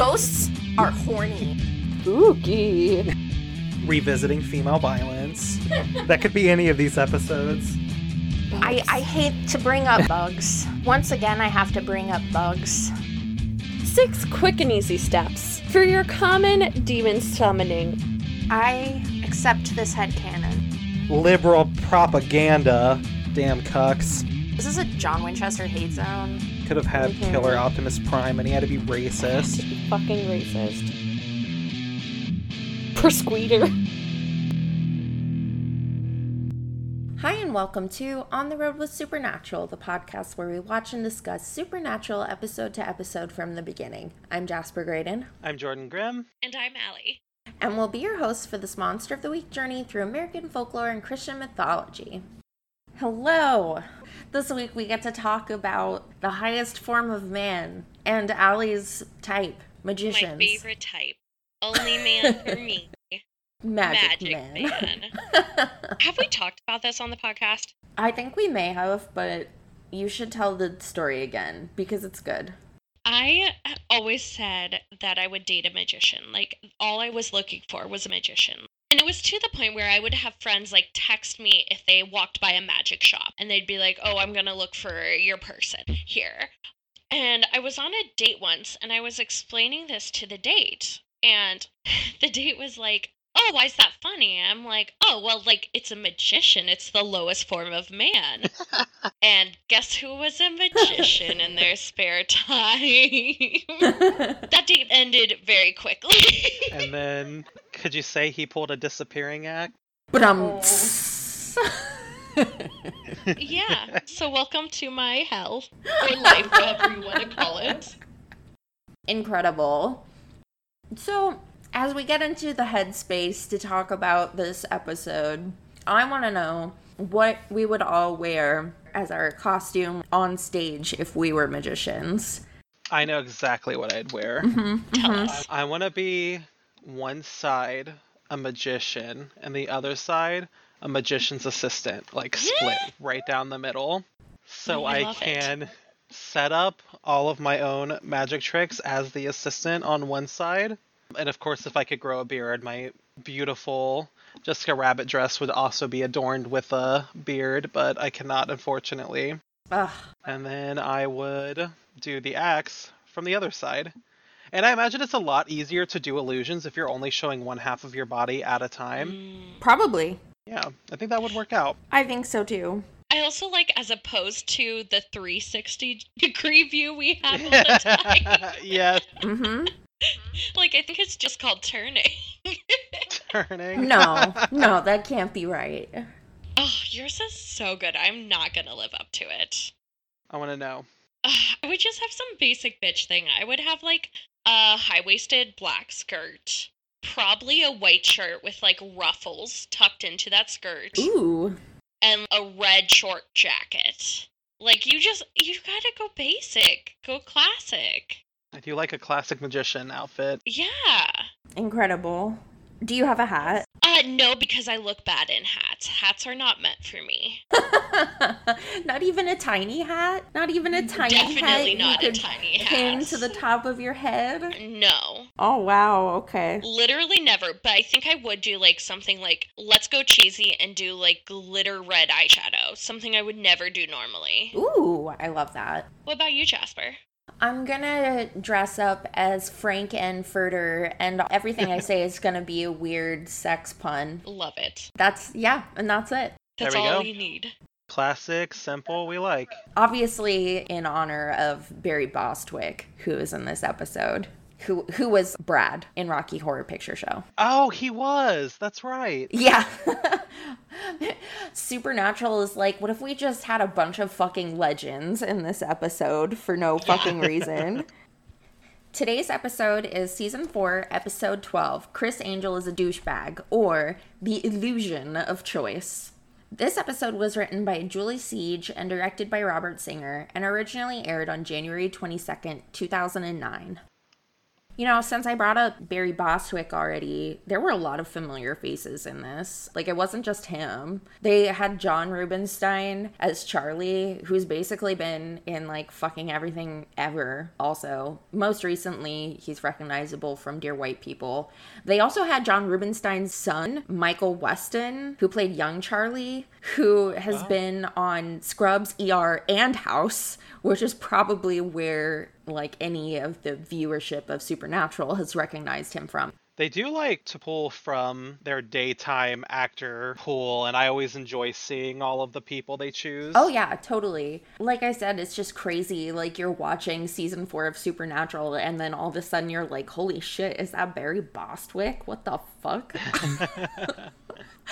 Ghosts are horny. Spooky. Revisiting female violence. that could be any of these episodes. I, I hate to bring up bugs. Once again, I have to bring up bugs. Six quick and easy steps for your common demon summoning. I accept this head headcanon. Liberal propaganda. Damn cucks. This is a John Winchester hate zone. Could have had Mhm. Killer Optimus Prime and he had to be To racist. be fucking racist. Persqueeter. Hi, and welcome to On the Road with Supernatural, the podcast where we watch and discuss Supernatural episode to episode from the beginning. I'm Jasper Graydon, I'm Jordan Grimm. And I'm Allie. and we'll be your hosts for this Monster of the Week journey through American folklore and Christian mythology. Hello! This week we get to talk about the highest form of man and Allie's type, magicians. My favorite type. Only man for me. Magic, Magic man. man. Have we talked about this on the podcast? I think we may have, but you should tell the story again because it's good. I always said that I would date a magician. Like, all I was looking for was a magician. And it was to the point where I would have friends like text me if they walked by a magic shop and they'd be like, oh, I'm going to look for your person here. And I was on a date once and I was explaining this to the date. And the date was like, oh, why is that funny? I'm like, oh, well, like, it's a magician. It's the lowest form of man. and guess who was a magician in their spare time? that date ended very quickly. And then, could you say he pulled a disappearing act? But um. Oh. yeah. So welcome to my hell or life, whatever you want to call it. Incredible. So, as we get into the headspace to talk about this episode, I want to know what we would all wear as our costume on stage if we were magicians. I know exactly what I'd wear. Mm-hmm, mm-hmm. Tell us. I want to be one side a magician and the other side a magician's assistant, like split right down the middle. So I I love it. can set up all of my own magic tricks as the assistant on one side. And of course, if I could grow a beard, my beautiful Jessica Rabbit dress would also be adorned with a beard, but I cannot, unfortunately. Ugh. And then I would do the axe from the other side. And I imagine it's a lot easier to do illusions if you're only showing one half of your body at a time. Mm. Probably. Yeah, I think that would work out. I think so too. I also like as opposed to the 360 degree view we have all the time. yes, Mm-hmm. Mm-hmm. like I think it's just called turning. turning. No, no, that can't be right. oh, yours is so good. I'm not gonna live up to it. I want to know. Ugh, I would just have some basic bitch thing. I would have like a high waisted black skirt, probably a white shirt with like ruffles tucked into that skirt, Ooh. and a red short jacket. Like you just you gotta go basic, go classic. I do like a classic magician outfit. Yeah. Incredible. Do you have a hat? Uh no, because I look bad in hats. Hats are not meant for me. not even a tiny hat? Not even a tiny hat? Definitely you not a could tiny Pin hat. to the top of your head? No. Oh, wow. Okay. Literally never, but I think I would do like something like let's go cheesy and do like glitter red eyeshadow. Something I would never do normally. Ooh, I love that. What about you, Jasper? I'm gonna dress up as Frank-N-Furter, and everything I say is gonna be a weird sex pun. Love it. That's, yeah, and that's it. That's There we all go. you need. Classic, simple, we like. Obviously, in honor of Barry Bostwick, who is in this episode, who who was Brad in Rocky Horror Picture Show. Oh, he was. That's right. Yeah. Supernatural is like, what if we just had a bunch of fucking legends in this episode for no fucking reason? Today's episode is season 4, episode 12 Criss Angel is a douchebag, or The Illusion of Choice. This episode was written by Julie Siege and directed by Robert Singer and originally aired on January 22nd, 2009. You know, since I brought up Barry Bostwick already, there were a lot of familiar faces in this. Like, it wasn't just him. They had John Rubinstein as Charlie, who's basically been in like fucking everything ever, also. Most recently, he's recognizable from Dear White People. They also had John Rubinstein's son, Michael Weston, who played young Charlie, who has been on Scrubs, ER, and House, which is probably where like any of the viewership of Supernatural has recognized him from. They do like to pull from their daytime actor pool, and I always enjoy seeing all of the people they choose. Oh yeah, totally. Like I said, it's just crazy. Like you're watching season four of Supernatural, and then all of a sudden you're like, "Holy shit, is that Barry Bostwick? What the fuck?"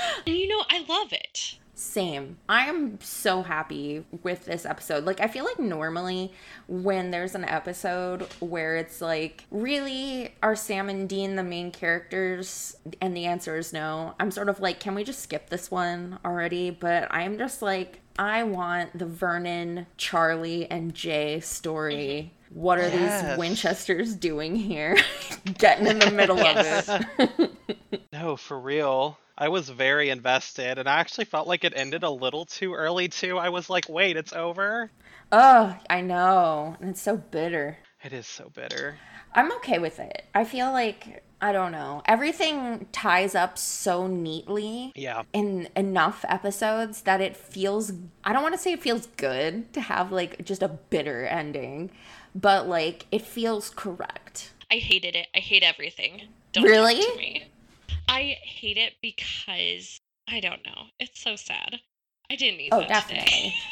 And you know, I love it. Same. I am so happy with this episode. Like, I feel like normally when there's an episode where it's like, really, are Sam and Dean the main characters? And the answer is no. I'm sort of like, can we just skip this one already? But I'm just like, I want the Vernon, Charlie, and Jay story. Mm-hmm. What are Yes. these Winchesters doing here? Getting in the middle of it. No, for real. I was very invested, and I actually felt like it ended a little too early, too. I was like, wait, it's over? oh, I know. And it's so bitter. It is so bitter. I'm okay with it. I feel like I don't know. Everything ties up so neatly Yeah. in enough episodes that it feels I don't want to say it feels good to have like just a bitter ending, but like it feels correct. I hated it. I hate everything. Don't Really? Talk to me. I hate it because I don't know. It's so sad. I didn't need Oh, that definitely. today.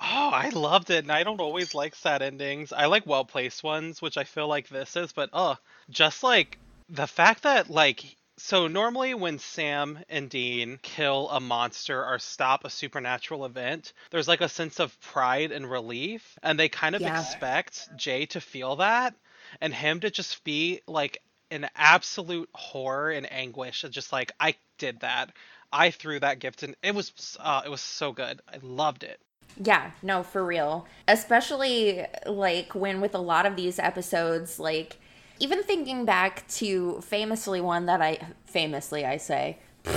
Oh, I loved it, and I don't always like sad endings. I like well placed ones, which I feel like this is, but uh, just like the fact that like so normally when Sam and Dean kill a monster or stop a supernatural event, there's like a sense of pride and relief, and they kind of Yeah. expect Jay to feel that and him to just be like in absolute horror and anguish, and just like I did that. I threw that gift and it was uh, it was so good. I loved it. Yeah, no, for real. Especially like when with a lot of these episodes, like even thinking back to famously one that I famously I say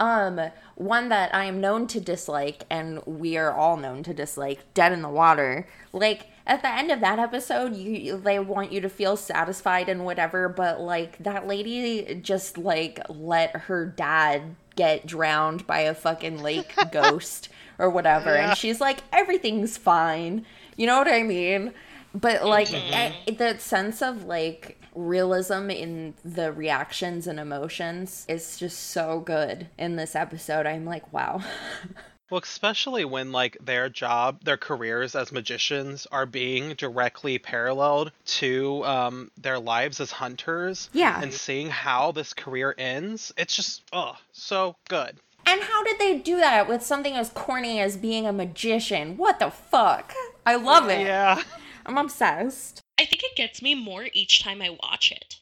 um one that I am known to dislike and we are all known to dislike, Dead in the Water. Like at the end of that episode, you they want you to feel satisfied and whatever, but like that lady just like let her dad get drowned by a fucking lake ghost or whatever Yeah. and she's like everything's fine. You know what I mean? But like eh, that sense of like realism in the reactions and emotions is just so good in this episode. I'm like, wow. Well, especially when like their job, their careers as magicians are being directly paralleled to um, their lives as hunters. Yeah. And seeing how this career ends, it's just oh so good. And how did they do that with something as corny as being a magician? What the fuck? I love it. Yeah. I'm obsessed. I think it gets me more each time I watch it.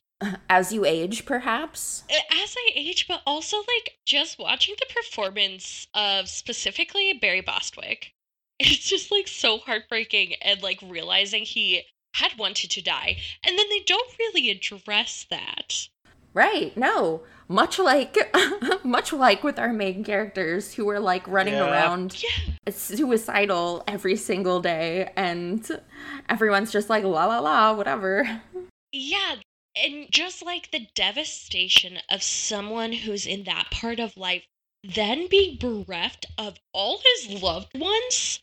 As you age, perhaps? Uh, as I age, but also like just watching the performance of specifically Barry Bostwick. It's just like so heartbreaking and like realizing he had wanted to die. And then they don't really address that. Right. No. Much like much like with our main characters who were like running Yeah. around Yeah. suicidal every single day and everyone's just like la la la whatever. Yeah, and just like the devastation of someone who's in that part of life, then being bereft of all his loved ones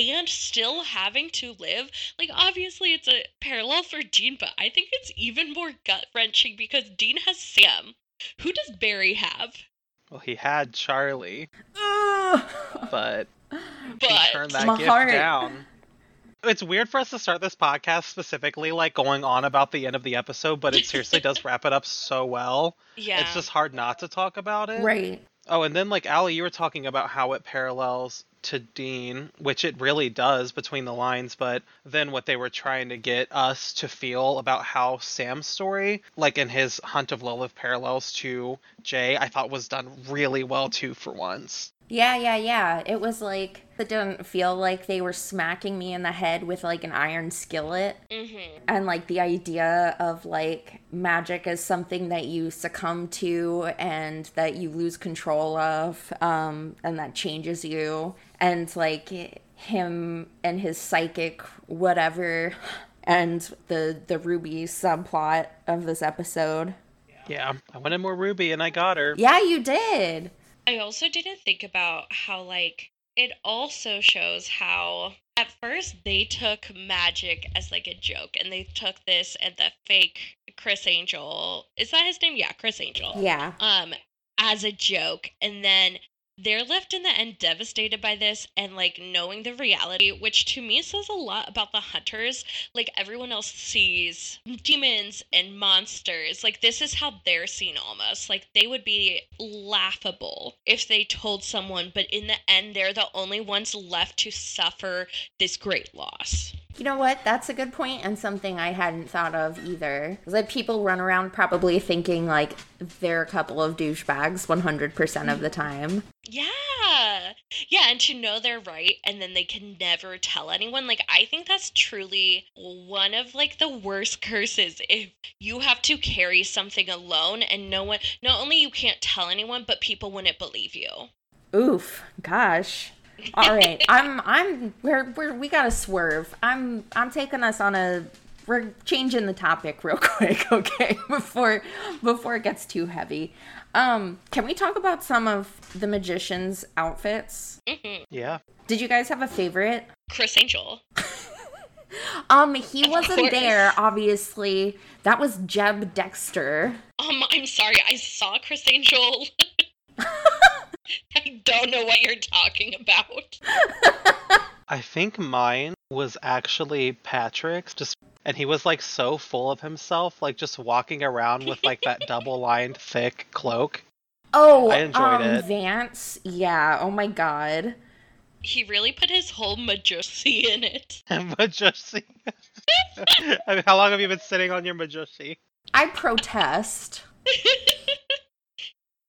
and still having to live. Like, obviously, it's a parallel for Dean, but I think it's even more gut wrenching because Dean has Sam. Who does Barry have? Well, he had Charlie, Ugh. but he But turned that My gift heart. down. It's weird for us to start this podcast specifically like going on about the end of the episode, but it seriously does wrap it up so well. yeah, It's just hard not to talk about it. right. Oh, and then like Allie, you were talking about how it parallels to Dean, which it really does between the lines, but then what they were trying to get us to feel about how Sam's story, like in his Hunt of Lilith parallels to Jay, I thought was done really well too for once. Yeah, yeah, yeah. It was like it didn't feel like they were smacking me in the head with like an iron skillet. Mm-hmm. And like the idea of like magic as something that you succumb to and that you lose control of, um, and that changes you. And like him and his psychic whatever and the the ruby subplot of this episode. Yeah, I wanted more Ruby and I got her. Yeah, you did. I also didn't think about how, like, it also shows how at first they took magic as like a joke and they took this and the fake Criss Angel is that his name? Yeah, Criss Angel. Yeah. Um, as a joke. And then they're left in the end devastated by this and like knowing the reality, which to me says a lot about the hunters. Like everyone else sees demons and monsters. Like this is how they're seen almost. Like they would be laughable if they told someone, but in the end, they're the only ones left to suffer this great loss. You know what? That's a good point and something I hadn't thought of either. Like people run around probably thinking like they're a couple of douchebags 100% of the time. Yeah. Yeah, and to know they're right and then they can never tell anyone. Like I think that's truly one of like the worst curses if you have to carry something alone and no one not only you can't tell anyone, but people wouldn't believe you. Oof, gosh. All right, I'm I'm we're, we're we gotta swerve. I'm I'm taking us on a we're changing the topic real quick, okay? Before before it gets too heavy. Um, can we talk about some of the magician's outfits? hmm Yeah. Did you guys have a favorite? Criss Angel. Um, he Of wasn't course. there, obviously. That was Jeb Dexter. Um, I'm sorry, I saw Criss Angel. I don't know what you're talking about. I think mine was actually Patrick's just and he was like so full of himself, like just walking around with like that double lined thick cloak. Oh, I enjoyed um, it. Vance. Yeah. Oh my god. He really put his whole majusi in it. Majushi. I mean, how long have you been sitting on your Majushi? I protest.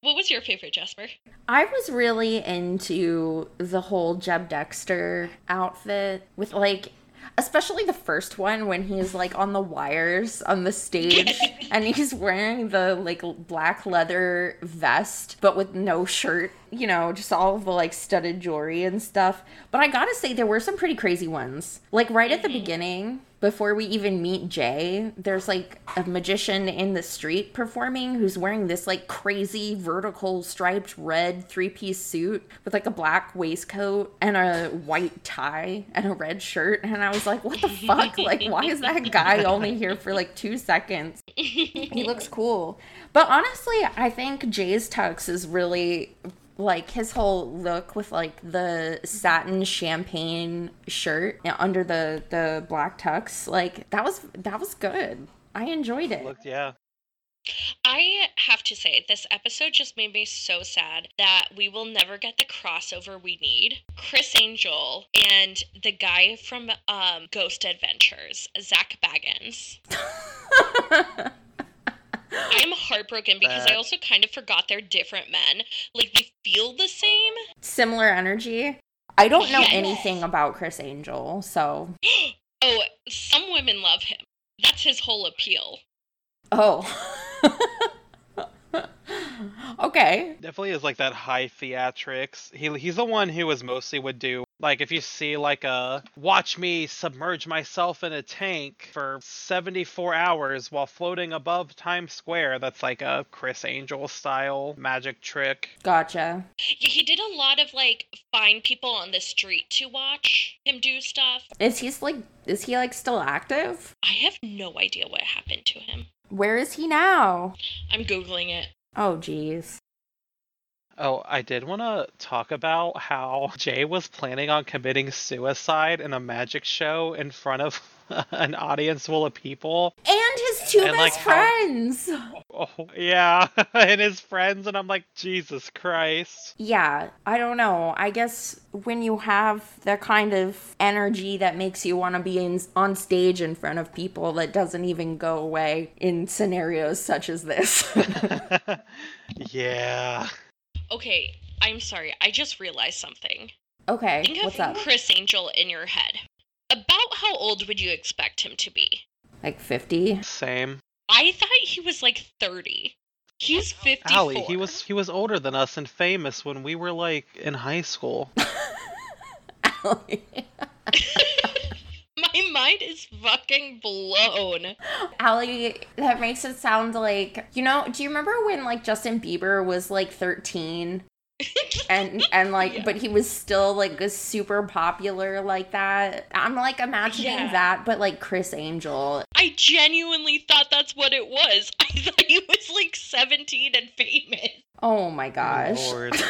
What was your favorite, Jasper? I was really into the whole Jeb Dexter outfit with like especially the first one when he's like on the wires on the stage and he's wearing the like black leather vest but with no shirt, you know, just all of the like studded jewelry and stuff. But I got to say there were some pretty crazy ones. Like right at the mm-hmm. beginning before we even meet Jay, there's like a magician in the street performing who's wearing this like crazy vertical striped red three piece suit with like a black waistcoat and a white tie and a red shirt. And I was like, what the fuck? Like, why is that guy only here for like two seconds? he looks cool. But honestly, I think Jay's tux is really like his whole look with like the satin champagne shirt under the the black tux like that was that was good i enjoyed it Looked yeah. I have to say, this episode just made me so sad that we will never get the crossover we need. Criss Angel and the guy from um, Ghost Adventures, Zak Bagans. I'm heartbroken because I also kind of forgot they're different men. Like, they feel the same. similar energy i don't know Yes. anything about criss angel so Oh, some women love him. That's his whole appeal. oh okay Definitely is like that high theatrics. He he's the one who was mostly would do like if you see like a watch me submerge myself in a tank for 74 hours while floating above Times Square. That's like a Criss Angel style magic trick. gotcha Yeah, he did a lot of like find people on the street to watch him do stuff. is he's like is he like still active I have no idea what happened to him. where is he now I'm googling it. oh jeez Oh, I did want to talk about how Jay was planning on committing suicide in a magic show in front of an audience full of people. and his two And, like, best how- friends Oh, yeah, and his friends, and I'm like, Jesus Christ. Yeah, I don't know. I guess when you have the kind of energy that makes you want to be in, on stage in front of people, that doesn't even go away in scenarios such as this. yeah. Okay, I'm sorry. I just realized something. Okay, Think what's of up? Criss Angel in your head. About how old would you expect him to be? Like 50? Same. I thought he was like 30. He's 54. Allie, he was he was older than us and famous when we were like in high school. My mind is fucking blown. Allie, that makes it sound like you know. Do you remember when like Justin Bieber was like thirteen and and like, Yeah. but he was still like a super popular like that? I'm like imagining Yeah. that, but like Criss Angel. I genuinely thought that's what it was. I thought he was like 17 and famous. Oh my gosh. Lord.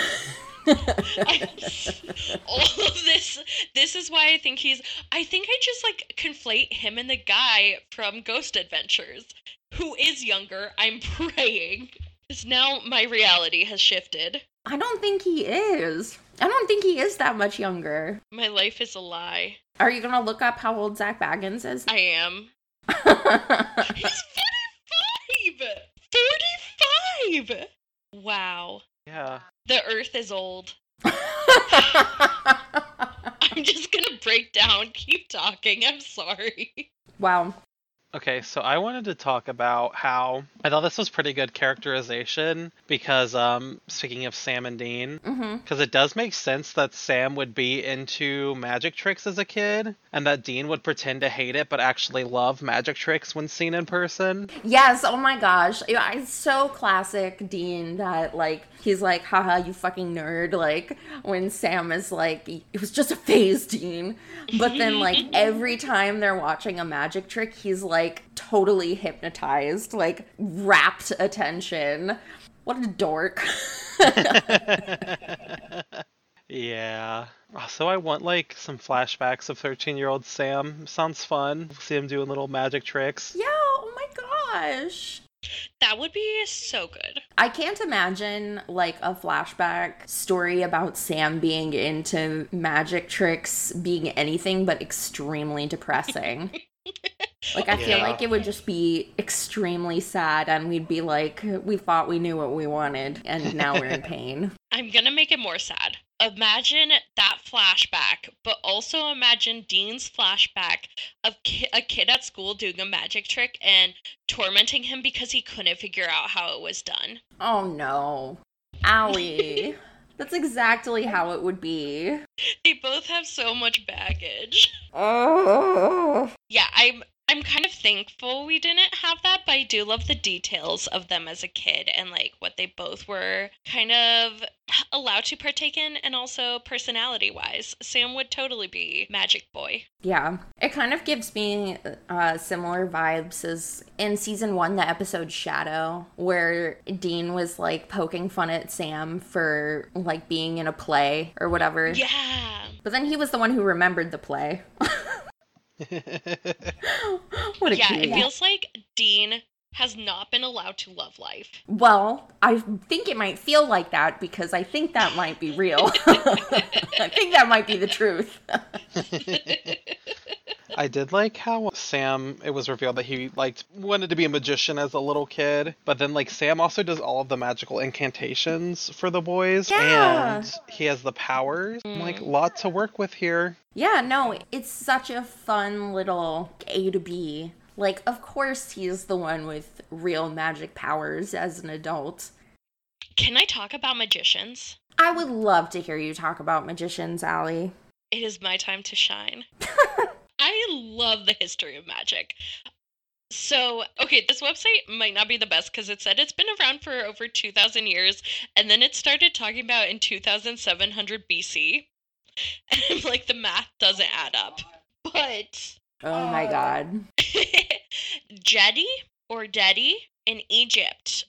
All of this this is why I think he's I think I just like conflate him and the guy from Ghost Adventures who is younger. I'm praying. Because now my reality has shifted. I don't think he is. I don't think he is that much younger. My life is a lie. Are you gonna look up how old Zak Bagans is? I am. He's 45! 45! Wow. Yeah. The earth is old. I'm just gonna break down. Keep talking. I'm sorry. wow. Okay, so I wanted to talk about how I thought this was pretty good characterization because um speaking of Sam and Dean, because it does make sense that Sam would be into magic tricks as a kid and that Dean would pretend to hate it but actually love magic tricks when seen in person. Yes, oh my gosh. It's so classic Dean that like he's like, haha, you fucking nerd. Like when Sam is like, it was just a phase, Dean. But then like every time they're watching a magic trick, he's like totally hypnotized, like rapt attention. What a dork. yeah. So I want like some flashbacks of 13-year-old Sam. Sounds fun. See him doing little magic tricks. yeah, oh my gosh. That would be so good. I can't imagine like a flashback story about Sam being into magic tricks being anything but extremely depressing. like I feel like it would just be extremely sad and we'd be like we thought we knew what we wanted and now we're in pain. I'm gonna make it more sad. Imagine that flashback, but also imagine Dean's flashback of ki- a kid at school doing a magic trick and tormenting him because he couldn't figure out how it was done. Oh no. Owie. That's exactly how it would be. They both have so much baggage. Oh. Yeah, I'm I'm kind of thankful we didn't have that, but I do love the details of them as a kid and like what they both were kind of allowed to partake in and also personality wise. Sam would totally be Magic Boy. Yeah, it kind of gives me uh, similar vibes as in season one, the episode Shadow, where Dean was like poking fun at Sam for like being in a play or whatever. Yeah. But then he was the one who remembered the play. what a Yeah, it feels like Dean has not been allowed to love life. well, I think it might feel like that because I think that might be real. I think that might be the truth. I did like how Sam it was revealed that he liked wanted to be a magician as a little kid, but then like Sam also does all of the magical incantations for the boys Yeah. and he has the powers. Like mm. lot to work with here. Yeah, no, it's such a fun little A to B. Like, of course, he's the one with real magic powers as an adult. Can I talk about magicians? I would love to hear you talk about magicians, Allie. It is my time to shine. I love the history of magic. So, okay, this website might not be the best because it said it's been around for over 2,000 years, and then it started talking about in 2700 BC. And I'm like, the math doesn't add up. Eh, but Oh my god. Um, Jedi or Dedi in Egypt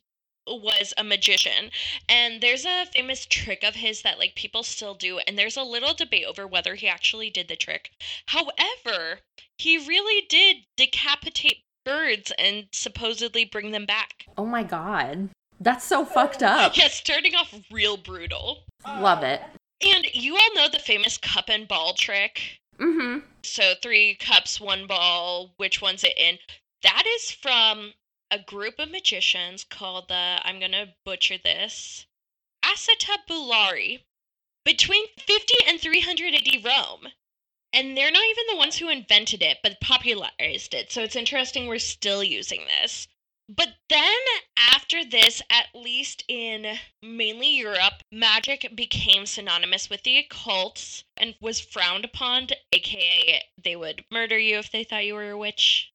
was a magician and there's a famous trick of his that like people still do and there's a little debate over whether he actually did the trick however he really did decapitate birds and supposedly bring them back Oh my god. That's so fucked up. yeah starting off real brutal Love it. and you all know the famous cup and ball trick Mm hmm. So three cups, one ball. Which one's it in? That is from a group of magicians called the. I'm gonna butcher this. Acetabularii between 50 and 300 AD Rome. And they're not even the ones who invented it, but popularized it. So it's interesting we're still using this. But then, after this, at least in mainly Europe, magic became synonymous with the occult and was frowned upon, aka they would murder you if they thought you were a witch.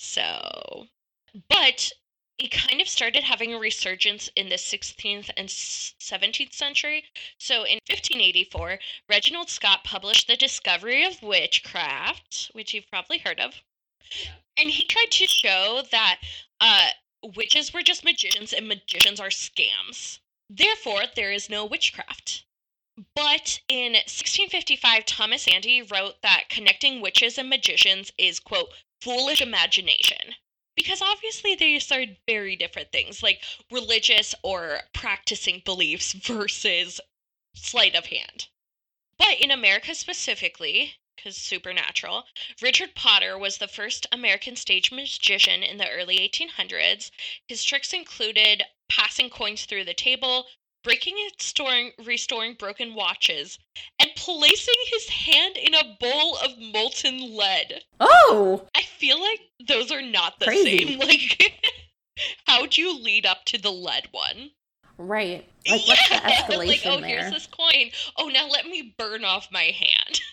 So, but it kind of started having a resurgence in the 16th and 17th century. So in 1584, Reginald Scot published The Discovery of Witchcraft, which you've probably heard of. And he tried to show that uh, witches were just magicians and magicians are scams. Therefore, there is no witchcraft. But in 1655, Thomas Sandys wrote that connecting witches and magicians is, quote, foolish imagination. Because obviously these are very different things, like religious or practicing beliefs versus sleight of hand. But in America specifically, because supernatural. Richard Potter was the first American stage magician in the early 1800s. His tricks included passing coins through the table, breaking and storing, restoring broken watches, and placing his hand in a bowl of molten lead. Oh! I feel like those are not the Crazy. same. Like, how'd you lead up to the lead one? Right. Like, what's the escalation like, oh, there? here's this coin. Oh, now let me burn off my hand.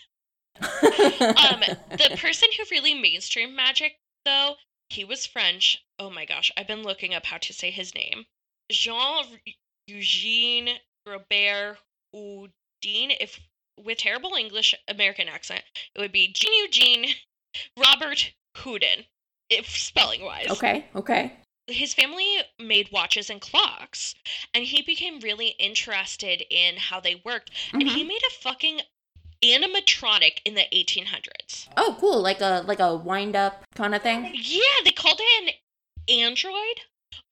um, the person who really mainstreamed magic, though, he was French. Oh my gosh, I've been looking up how to say his name. Jean Eugene Robert Houdin. If with terrible English American accent, it would be Jean Eugene Robert Houdin. If spelling wise, okay, okay. his family made watches and clocks and he became really interested in how they worked and Mhm. he made a fucking animatronic in the 1800s Oh, cool. Like a like a wind up kind of thing. yeah they called it an android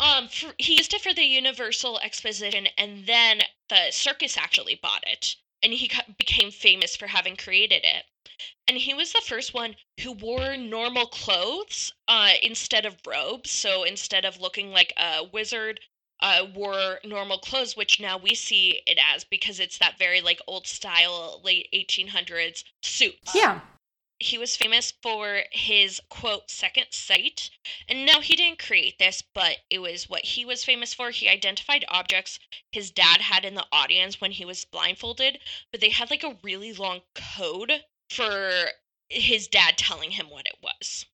um for, he used it for the universal exposition and then the circus actually bought it and he became famous for having created it and he was the first one who wore normal clothes uh, instead of robes. So instead of looking like a wizard, uh, wore normal clothes, which now we see it as because it's that very like old style late 1800s suits. Yeah. He was famous for his quote second sight. And no, he didn't create this, but it was what he was famous for. He identified objects his dad had in the audience when he was blindfolded, but they had like a really long code for his dad telling him what it was.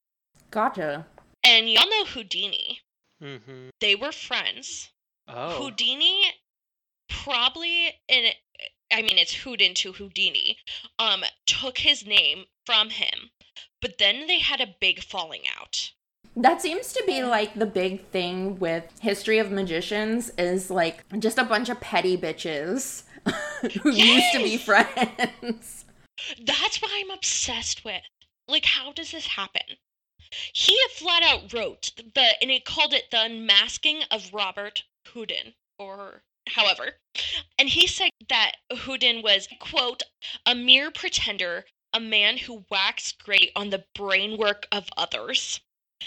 Gotcha. And y'all know Houdini. Mm-hmm. They were friends. Oh. Houdini probably in I mean it's Houdin to Houdini um took his name from him. But then they had a big falling out. That seems to be like the big thing with history of magicians is like just a bunch of petty bitches who used to be friends. That's what I'm obsessed with. Like how does this happen? He flat out wrote the and it called it the unmasking of Robert Houdin or however. And he said that Houdin was quote a mere pretender, a man who waxed great on the brainwork of others.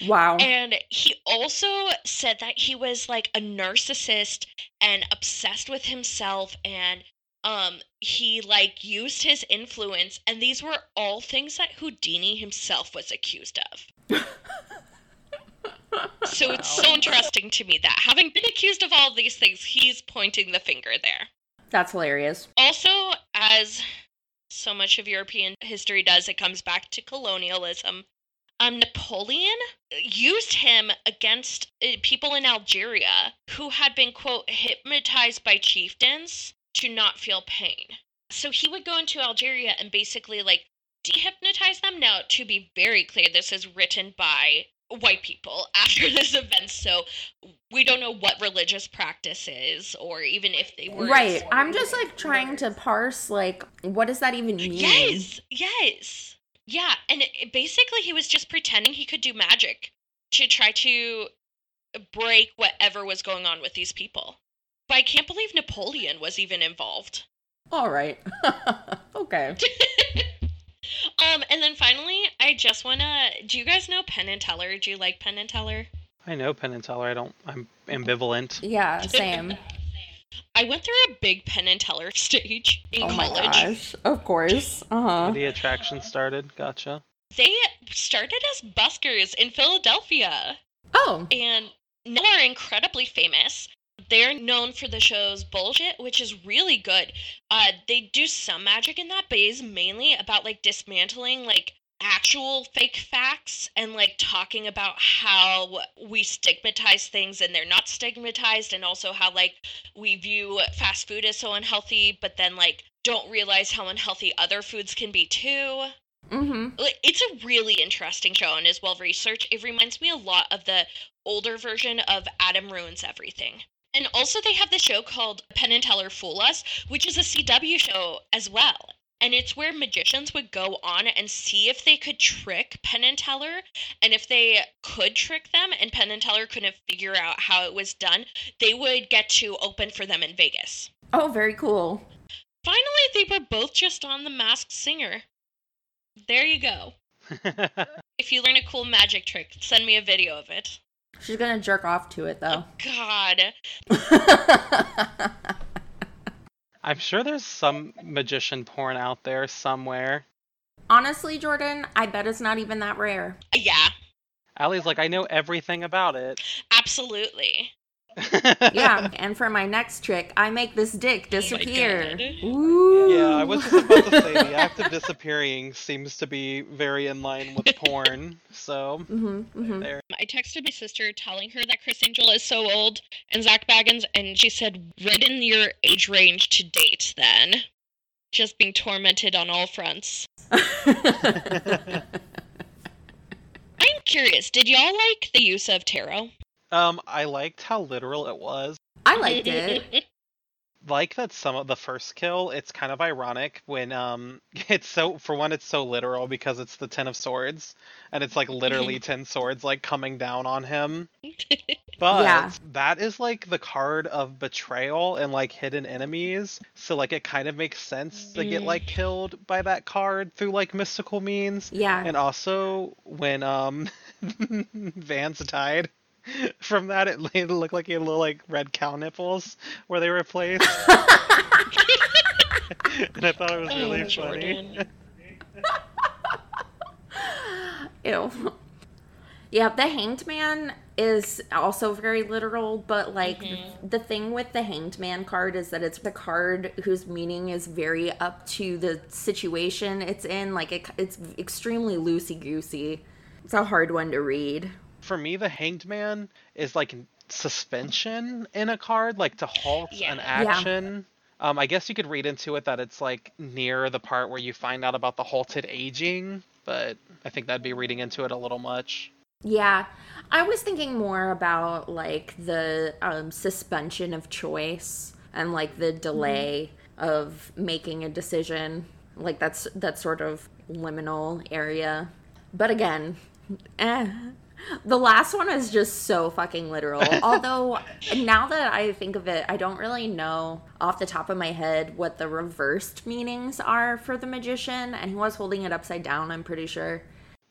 Wow. And he also said that he was like a narcissist and obsessed with himself and um he like used his influence and these were all things that Houdini himself was accused of. so it's so interesting to me that having been accused of all these things, he's pointing the finger there. That's hilarious. Also, as so much of European history does, it comes back to colonialism. Um, Napoleon used him against uh, people in Algeria who had been, quote, hypnotized by chieftains to not feel pain. So he would go into Algeria and basically, like, dehypnotize them. Now, to be very clear, this is written by white people after this event, so we don't know what religious practice is or even if they were. Right. I'm just like trying to parse like what does that even mean? Yes, yes. Yeah, and it, basically he was just pretending he could do magic to try to break whatever was going on with these people. But I can't believe Napoleon was even involved. All right. okay. Um, and then finally, I just wanna. Do you guys know Penn and Teller? Do you like Penn and Teller? I know Penn and Teller. I don't. I'm ambivalent. Yeah, same. I went through a big Penn and Teller stage in Oh my college. gosh. Of course. Uh huh. The attraction started. Gotcha. They started as buskers in Philadelphia. Oh. and now are incredibly famous. They're known for the show's bullshit, which is really good. Uh, they do some magic in that, but it's mainly about like dismantling like actual fake facts and like talking about how we stigmatize things and they're not stigmatized, and also how like we view fast food as so unhealthy, but then like don't realize how unhealthy other foods can be too Mm-hmm. it's a really interesting show and is well researched. It reminds me a lot of the older version of Adam Ruins Everything. And also, they have the show called Penn and Teller Fool Us, which is a CW show as well. And it's where magicians would go on and see if they could trick Penn and Teller. And if they could trick them and Penn and Teller couldn't figure out how it was done, they would get to open for them in Vegas. Oh, very cool. Finally, they were both just on The Masked Singer. There you go. If you learn a cool magic trick, send me a video of it. She's gonna jerk off to it though. God. I'm sure there's some magician porn out there somewhere. Honestly, Jordan, I bet it's not even that rare. Yeah, Allie's like, I know everything about it. absolutely. Yeah. and for my next trick, I make this dick disappear. God. Ooh. Yeah, I was just about to say the act of disappearing seems to be very in line with porn. So Mm-hmm, mm-hmm. there. I texted my sister telling her that Criss Angel is so old and Zak Bagans, and she said, right in your age range to date then. Just being tormented on all fronts. I'm curious, did y'all like the use of tarot? Um, I liked how literal it was. I liked it. Like that some of the first kill, it's kind of ironic when um it's so for one it's so literal because it's the ten of swords and it's like literally ten swords like coming down on him. But Yeah. that is like the card of betrayal and like hidden enemies. So like it kind of makes sense to get Mm. like killed by that card through like mystical means. Yeah. And also when um Vance died from that it, it looked like he had little like red cow nipples where they were placed. and I thought it was oh, really Oh, funny. Jordan. Ew. Yeah, the hanged man is also very literal, but like the, mm-hmm. the thing with the hanged man card is that it's the card whose meaning is very up to the situation it's in. Like it, it's extremely loosey goosey. It's a hard one to read. For me the hanged man is like suspension in a card like to halt Yeah. an Yeah. action. Um, I guess you could read into it that it's like near the part where you find out about the halted aging, but I think that'd be reading into it a little much. Yeah, I was thinking more about like the um, suspension of choice and like the delay of making a decision. Like that's that sort of liminal area. But again, eh. The last one is just so fucking literal. Although now that I think of it, I don't really know off the top of my head what the reversed meanings are for the magician, and he was holding it upside down, I'm pretty sure.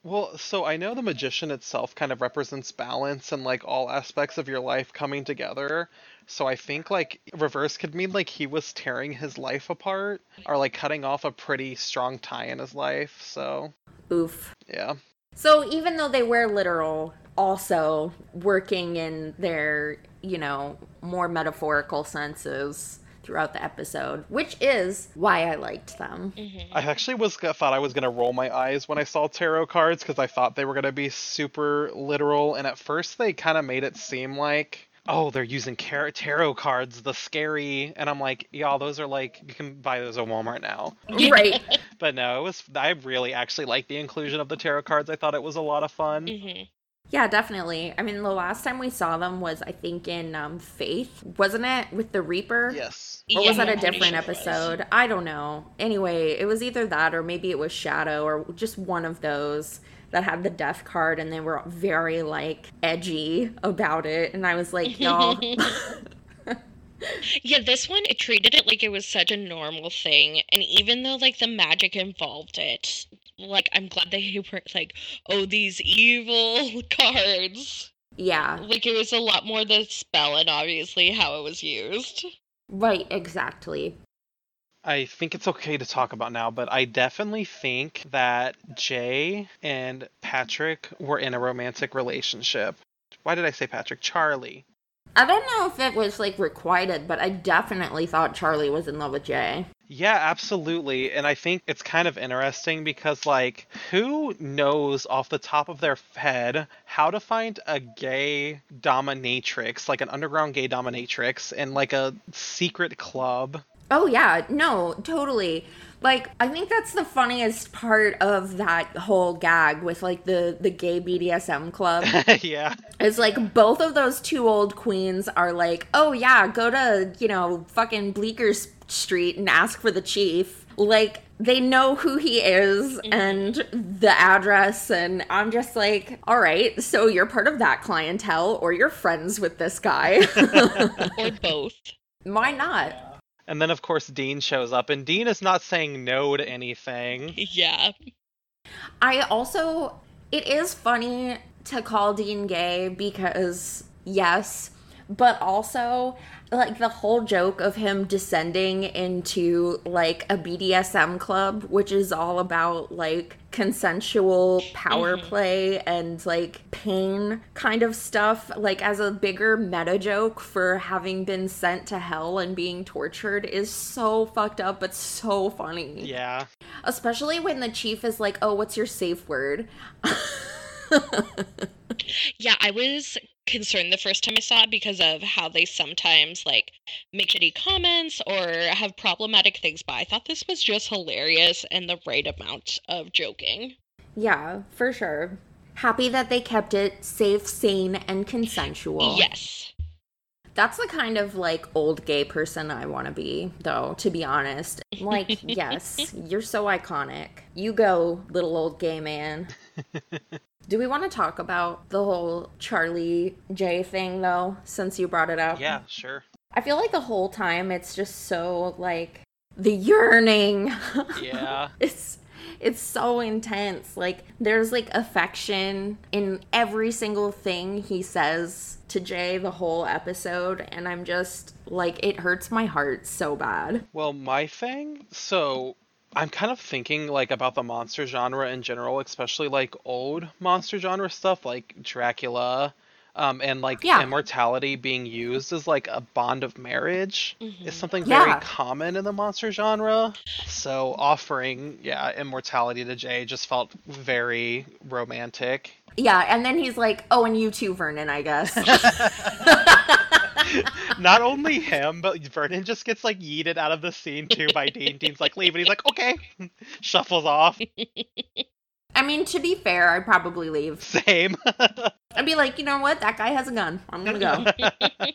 Well, so I know the magician itself kind of represents balance and like all aspects of your life coming together. So I think like reverse could mean like he was tearing his life apart or like cutting off a pretty strong tie in his life. So, Oof. yeah. So even though they were literal, also working in their, you know, more metaphorical senses throughout the episode, which is why I liked them. Mm-hmm. I actually was thought I was gonna roll my eyes when I saw tarot cards because I thought they were gonna be super literal, and at first they kind of made it seem like, oh, they're using car- tarot cards, the scary, and I'm like, y'all, those are like you can buy those at Walmart now. right. But no, it was. I really actually liked the inclusion of the tarot cards. I thought it was a lot of fun. hmm Yeah, definitely. I mean, the last time we saw them was, I think, in um, Faith, wasn't it? With the Reaper? Yes. Or was that a I'm pretty different sure was. episode? I don't know. Anyway, it was either that or maybe it was Shadow or just one of those that had the death card and they were very like edgy about it. And I was like, y'all. Yeah, this one it treated it like it was such a normal thing, and even though like the magic involved it, like I'm glad they were like, oh, these evil cards. yeah. Like it was a lot more the spell and obviously how it was used. Right, exactly. I think it's okay to talk about now, but I definitely think that Jay and Patrick were in a romantic relationship. Why did I say Patrick? Charlie. I don't know if it was like requited, but I definitely thought Charlie was in love with Jay. Yeah, absolutely. And I think it's kind of interesting because, like, who knows off the top of their head how to find a gay dominatrix, like an underground gay dominatrix, in like a secret club? Oh, yeah, no, totally. Like, I think that's the funniest part of that whole gag with like the the gay BDSM club. yeah. It's like both of those two old queens are like, "Oh yeah, go to, you know, fucking Bleecker Street and ask for the chief." Like they know who he is mm-hmm. and the address and I'm just like, "All right, so you're part of that clientele or you're friends with this guy." or both. Why not? And then, of course, Dean shows up, and Dean is not saying no to anything. Yeah. I also, it is funny to call Dean gay because, yes, but also, like, the whole joke of him descending into, like, a BDSM club, which is all about, like, consensual power mm-hmm. play and, like, pain kind of stuff, like, as a bigger meta joke for having been sent to hell and being tortured is so fucked up, but so funny. Yeah. Especially when the chief is like, "Oh, what's your safe word?" Yeah, I was concerned the first time I saw it because of how they sometimes like make shitty comments or have problematic things, but I thought this was just hilarious and the right amount of joking. yeah, for sure. Happy that they kept it safe, sane, and consensual. Yes. That's the kind of like old gay person I want to be, though, to be honest. Like, yes, you're so iconic. You go, little old gay man. Do we want to talk about the whole Charlie J thing, though, since you brought it up? Yeah, sure. I feel like the whole time it's just so like the yearning. Yeah. it's it's so intense. Like there's like affection in every single thing he says to Jay the whole episode and I'm just like it hurts my heart so bad. Well, my thing, so I'm kind of thinking like about the monster genre in general, especially like old monster genre stuff like Dracula, um, and like Yeah. immortality being used as like a bond of marriage is something Yeah. very common in the monster genre. So offering, yeah, immortality to Jay just felt very romantic. Yeah, and then he's like, "Oh, and you too, Vernon, I guess." Not only him, but Vernon just gets like yeeted out of the scene too by Dean. Dean's like, leave, and he's like, okay, shuffles off. I mean, to be fair, I'd probably leave. Same. I'd be like, "You know what? That guy has a gun. I'm going to go."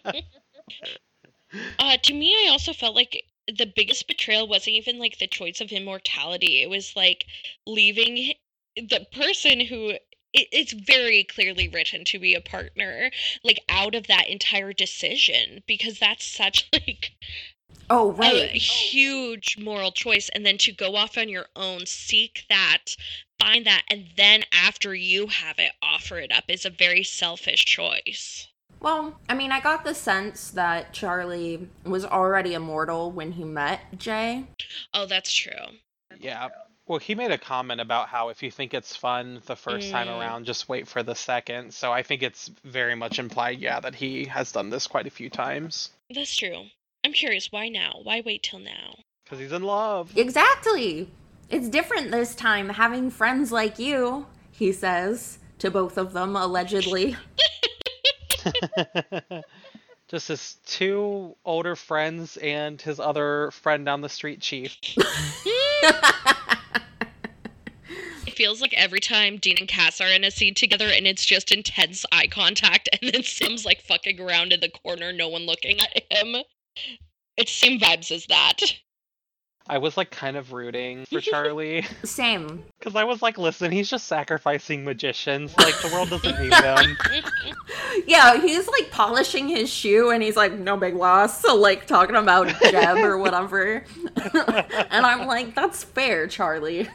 Uh, to me, I also felt like the biggest betrayal wasn't even like the choice of immortality. It was like leaving the person who it, it's very clearly written to be a partner, like out of that entire decision because that's such like oh, right a right. huge moral choice. And then to go off on your own, seek that, find that, and then after you have it, offer it up is a very selfish choice. Well, I mean, I got the sense that Charlie was already immortal when he met Jay. Oh, that's true. Yeah. Well, he made a comment about how if you think it's fun the first time Mm. around, just wait for the second. So I think it's very much implied, yeah, that he has done this quite a few times. That's true. I'm curious, why now? Why wait till now? Because he's in love. Exactly. It's different this time having friends like you, he says to both of them, allegedly. just his two older friends and his other friend down the street, Chief. It feels like every time Dean and Cass are in a scene together and it's just intense eye contact and then Sim's like fucking around in the corner, no one looking at him. It's same vibes as that. I was like kind of rooting for Charlie Same. because I was like, listen, he's just sacrificing magicians. Like the world doesn't need him. Yeah, he's like polishing his shoe and he's like, no big loss. So, like, talking about Jeb or whatever. and I'm like, that's fair, Charlie.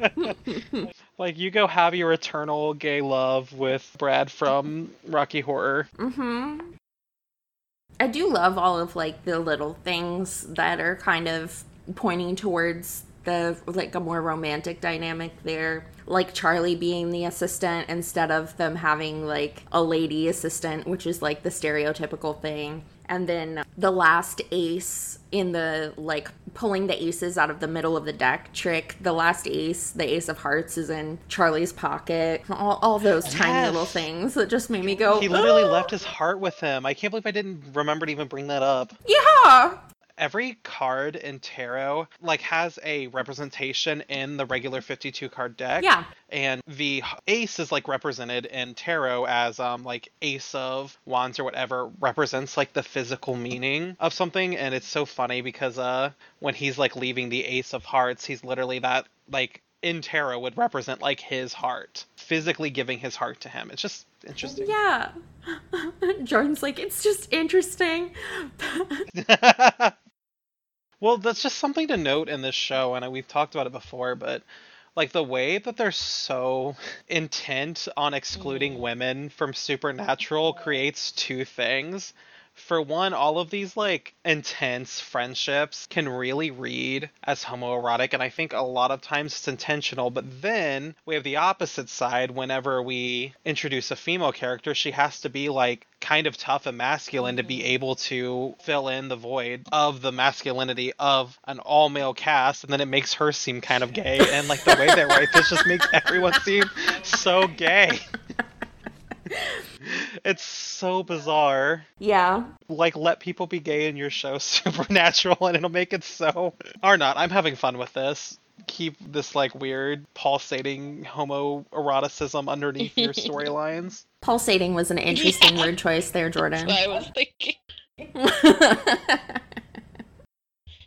Like you go have your eternal gay love with Brad from Rocky Horror. hmm. I do love all of like the little things that are kind of pointing towards the like a more romantic dynamic there like charlie being the assistant instead of them having like a lady assistant which is like the stereotypical thing and then the last ace in the like pulling the aces out of the middle of the deck trick the last ace the ace of hearts is in charlie's pocket all, all those tiny little things that just made me go He literally "Ah!" left his heart with him. I can't believe I didn't remember to even bring that up. yeah Every card in tarot like has a representation in the regular 52 card deck. yeah And the ace is like represented in tarot as um like ace of wands or whatever represents like the physical meaning of something and it's so funny because uh when he's like leaving the ace of hearts he's literally that like in tarot would represent like his heart physically giving his heart to him it's just interesting Yeah. Jordan's like, it's just interesting. well, that's just something to note in this show, and we've talked about it before, but like the way that they're so intent on excluding mm. women from Supernatural creates two things. For one, all of these like intense friendships can really read as homoerotic, and I think a lot of times it's intentional. But then we have the opposite side. Whenever we introduce a female character, she has to be like kind of tough and masculine to be mm-hmm. able to fill in the void of the masculinity of an all male cast, and then it makes her seem kind of gay. And like the way they write this just makes everyone seem so gay. it's so bizarre. Yeah. Like, let people be gay in your show, Supernatural, and it'll make it so. Or not. I'm having fun with this. Keep this, like, weird, pulsating homoeroticism underneath your storylines. Pulsating was an interesting word choice there, Jordan. That's what I was thinking.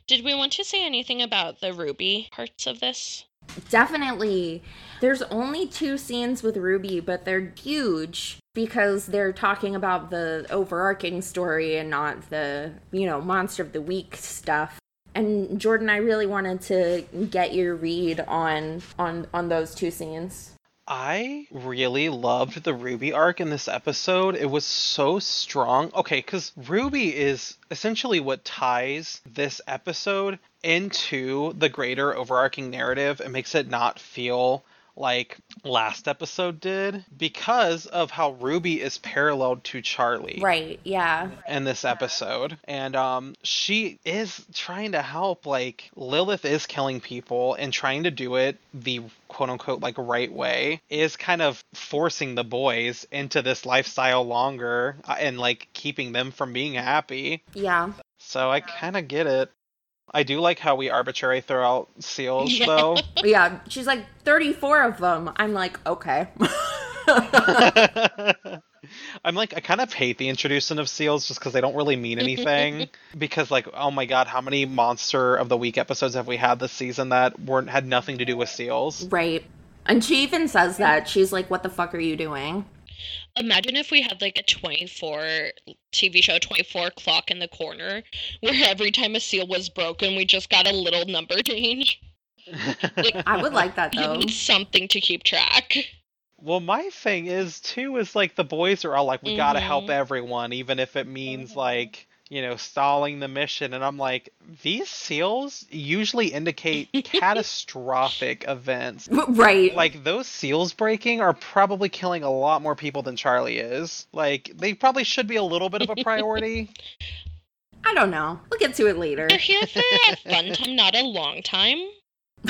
Did we want to say anything about the Ruby parts of this? Definitely. There's only two scenes with Ruby, but they're huge because they're talking about the overarching story and not the, you know, monster of the week stuff. And Jordan, I really wanted to get your read on on on those two scenes. I really loved the Ruby arc in this episode. It was so strong. Okay, because Ruby is essentially what ties this episode into the greater overarching narrative and makes it not feel like last episode did because of how Ruby is paralleled to Charlie Right, yeah. in this episode and um she is trying to help like lilith is killing people and trying to do it the quote unquote like right way is kind of forcing the boys into this lifestyle longer uh, and like keeping them from being happy Yeah. so i kind of get it i do like how we arbitrary throw out seals Yeah. though Yeah, she's like 34 of them. I'm like, okay. I'm like, I kind of hate the introduction of seals just because they don't really mean anything. because, like, oh my god, how many Monster of the Week episodes have we had this season that weren't had nothing to do with seals? right. And she even says that. She's like, what the fuck are you doing? Imagine if we had like a 24 TV show 24 clock in the corner where every time a seal was broken, we just got a little number change. Like, I would like that though. something to keep track. well, my thing is too is like the boys are all like, we gotta help Mhm. everyone, even if it means like. You know, stalling the mission, and I'm like, these seals usually indicate catastrophic events. right. like those seals breaking are probably killing a lot more people than Charlie is. Like they probably should be a little bit of a priority. I don't know. We'll get to it later. They're here for a fun time, not a long time.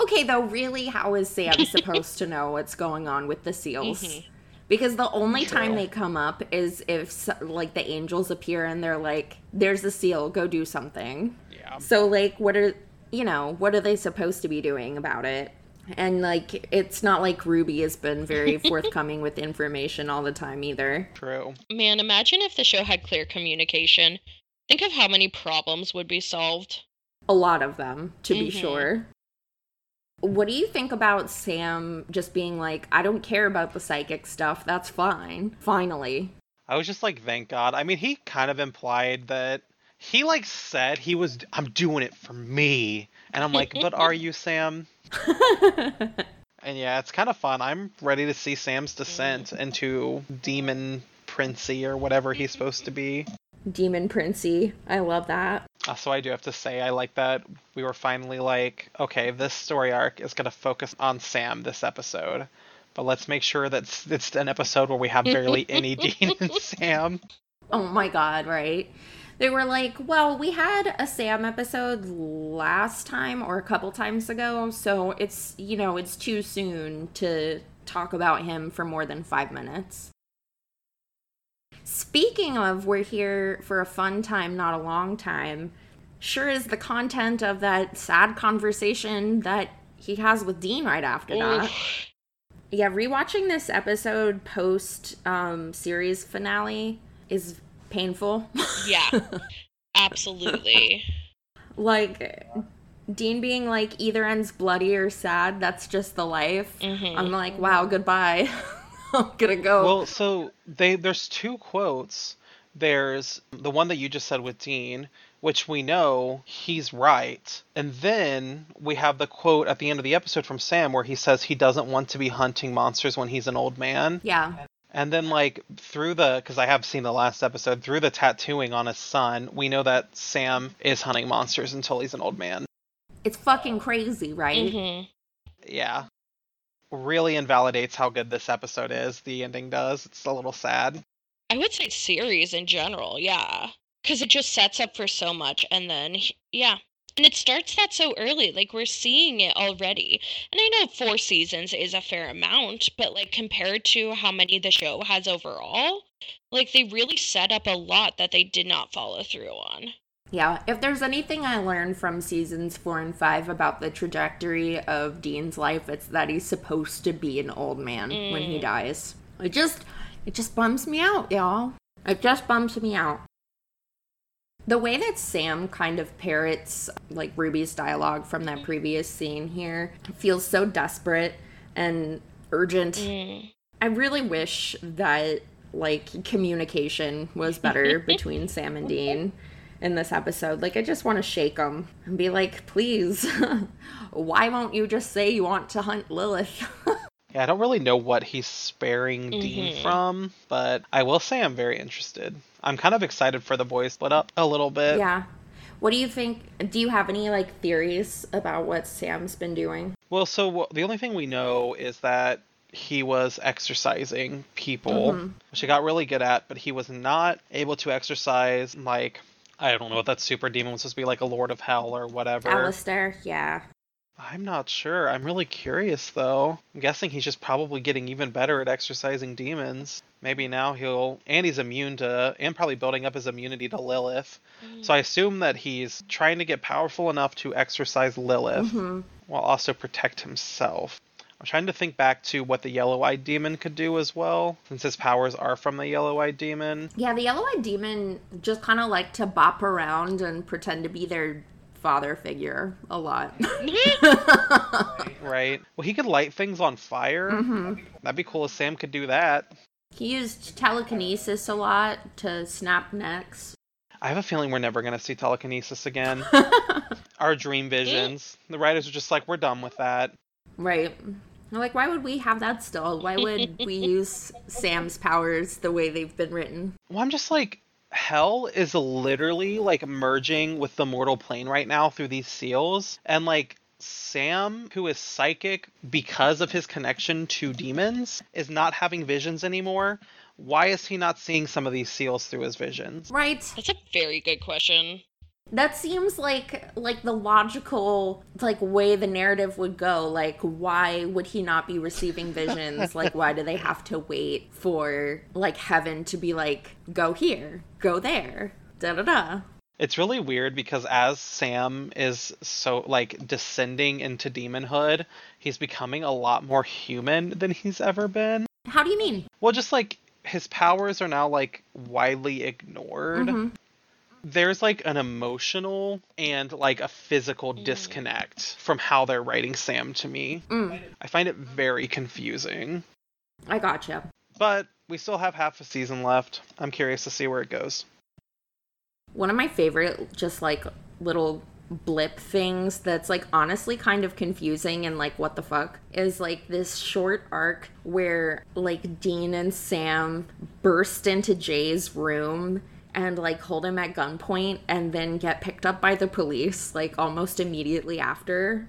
okay, though, really, how is Sam supposed to know what's going on with the seals? Mhm. Because the only time they come up is if, like, the angels appear and they're like, there's a seal, go do something. yeah. So, like, what are, you know, what are they supposed to be doing about it? And, like, it's not like Ruby has been very forthcoming with information all the time either. True. Man, imagine if the show had clear communication. Think of how many problems would be solved. A lot of them, to be Mhm. sure. What do you think about Sam just being like, I don't care about the psychic stuff, that's fine. Finally. I was just like, thank God. I mean, he kind of implied that he like said he was I'm doing it for me. And I'm like, but are you, Sam? And yeah, it's kind of fun. I'm ready to see Sam's descent into demon princey or whatever he's supposed to be. Demon Princey. I love that. Uh, also, I do have to say, I like that we were finally like, okay, this story arc is going to focus on Sam this episode. But let's make sure that it's- it's an episode where we have barely any Dean and Sam. Oh my god, right? They were like, well, we had a Sam episode last time or a couple times ago, so it's, you know, it's too soon to talk about him for more than five minutes. Speaking of, we're here for a fun time, not a long time. Sure is the content of that sad conversation that he has with Dean right after that. Yeah, rewatching this episode post um, series finale is painful. Yeah. Absolutely. like Dean being like either ends bloody or sad. That's just the life. Mhm. I'm like, wow, goodbye. I'm gonna go. Well, so they there's two quotes. There's the one that you just said with Dean, which we know he's right. And then we have the quote at the end of the episode from Sam where he says he doesn't want to be hunting monsters when he's an old man. yeah, And then like through the because I have seen the last episode, through the tattooing on his son, we know that Sam is hunting monsters until he's an old man. it's fucking crazy, right? hmm Yeah. Really invalidates how good this episode is. The ending does. It's a little sad. I would say series in general, yeah. Because it just sets up for so much. And then, yeah. And it starts that so early. Like, we're seeing it already. And I know four seasons is a fair amount, but, like, compared to how many the show has overall, like, they really set up a lot that they did not follow through on. Yeah, if there's anything I learned from seasons four and five about the trajectory of Dean's life, it's that he's supposed to be an old man when he dies. It just, it just bums me out, y'all. It just bums me out. The way that Sam kind of parrots like Ruby's dialogue from that previous scene here feels so desperate and urgent. Mm. I really wish that like communication was better between Sam and Dean in this episode. Like I just want to shake them and be like, "Please, why won't you just say you want to hunt Lilith?" Yeah, I don't really know what he's sparing Dean Mhm. from, but I will say I'm very interested. I'm kind of excited for the boys split up a little bit. yeah. What do you think? Do you have any like theories about what Sam's been doing? Well, so wh- the only thing we know is that he was exorcising people, Mhm. which he got really good at, but he was not able to exorcise like I don't know what that super demon was supposed to be like a lord of hell or whatever. Alistair, yeah. I'm not sure. I'm really curious though. I'm guessing he's just probably getting even better at exorcising demons. Maybe now he'll and he's immune to and probably building up his immunity to Lilith. So I assume that he's trying to get powerful enough to exorcise Lilith Mhm. while also protect himself. I'm trying to think back to what the yellow-eyed demon could do as well, since his powers are from the yellow-eyed demon. Yeah, the yellow-eyed demon just kind of like to bop around and pretend to be their father figure a lot. Right. Well, he could light things on fire. Mhm. That'd be cool if Sam could do that. He used telekinesis a lot to snap necks. I have a feeling we're never going to see telekinesis again. Our dream visions. The writers are just like, we're done with that. Right. Like, why would we have that still? Why would we use Sam's powers the way they've been written? Well, I'm just like, hell is literally like merging with the mortal plane right now through these seals. And like, Sam, who is psychic because of his connection to demons, is not having visions anymore. Why is he not seeing some of these seals through his visions? Right. That's a very good question. That seems like like the logical like way the narrative would go. Like, why would he not be receiving visions? like, why do they have to wait for like heaven to be like, go here, go there, da da da? It's really weird because as Sam is so like descending into demonhood, he's becoming a lot more human than he's ever been. How do you mean? Well, just like his powers are now like widely ignored. Mhm. There's like an emotional and like a physical disconnect from how they're writing Sam to me. Mm, I find it very confusing. I gotcha. But we still have half a season left. I'm curious to see where it goes. One of my favorite, just like little blip things that's like honestly kind of confusing and like what the fuck is like this short arc where like Dean and Sam burst into Jay's room and like hold him at gunpoint and then get picked up by the police like almost immediately after.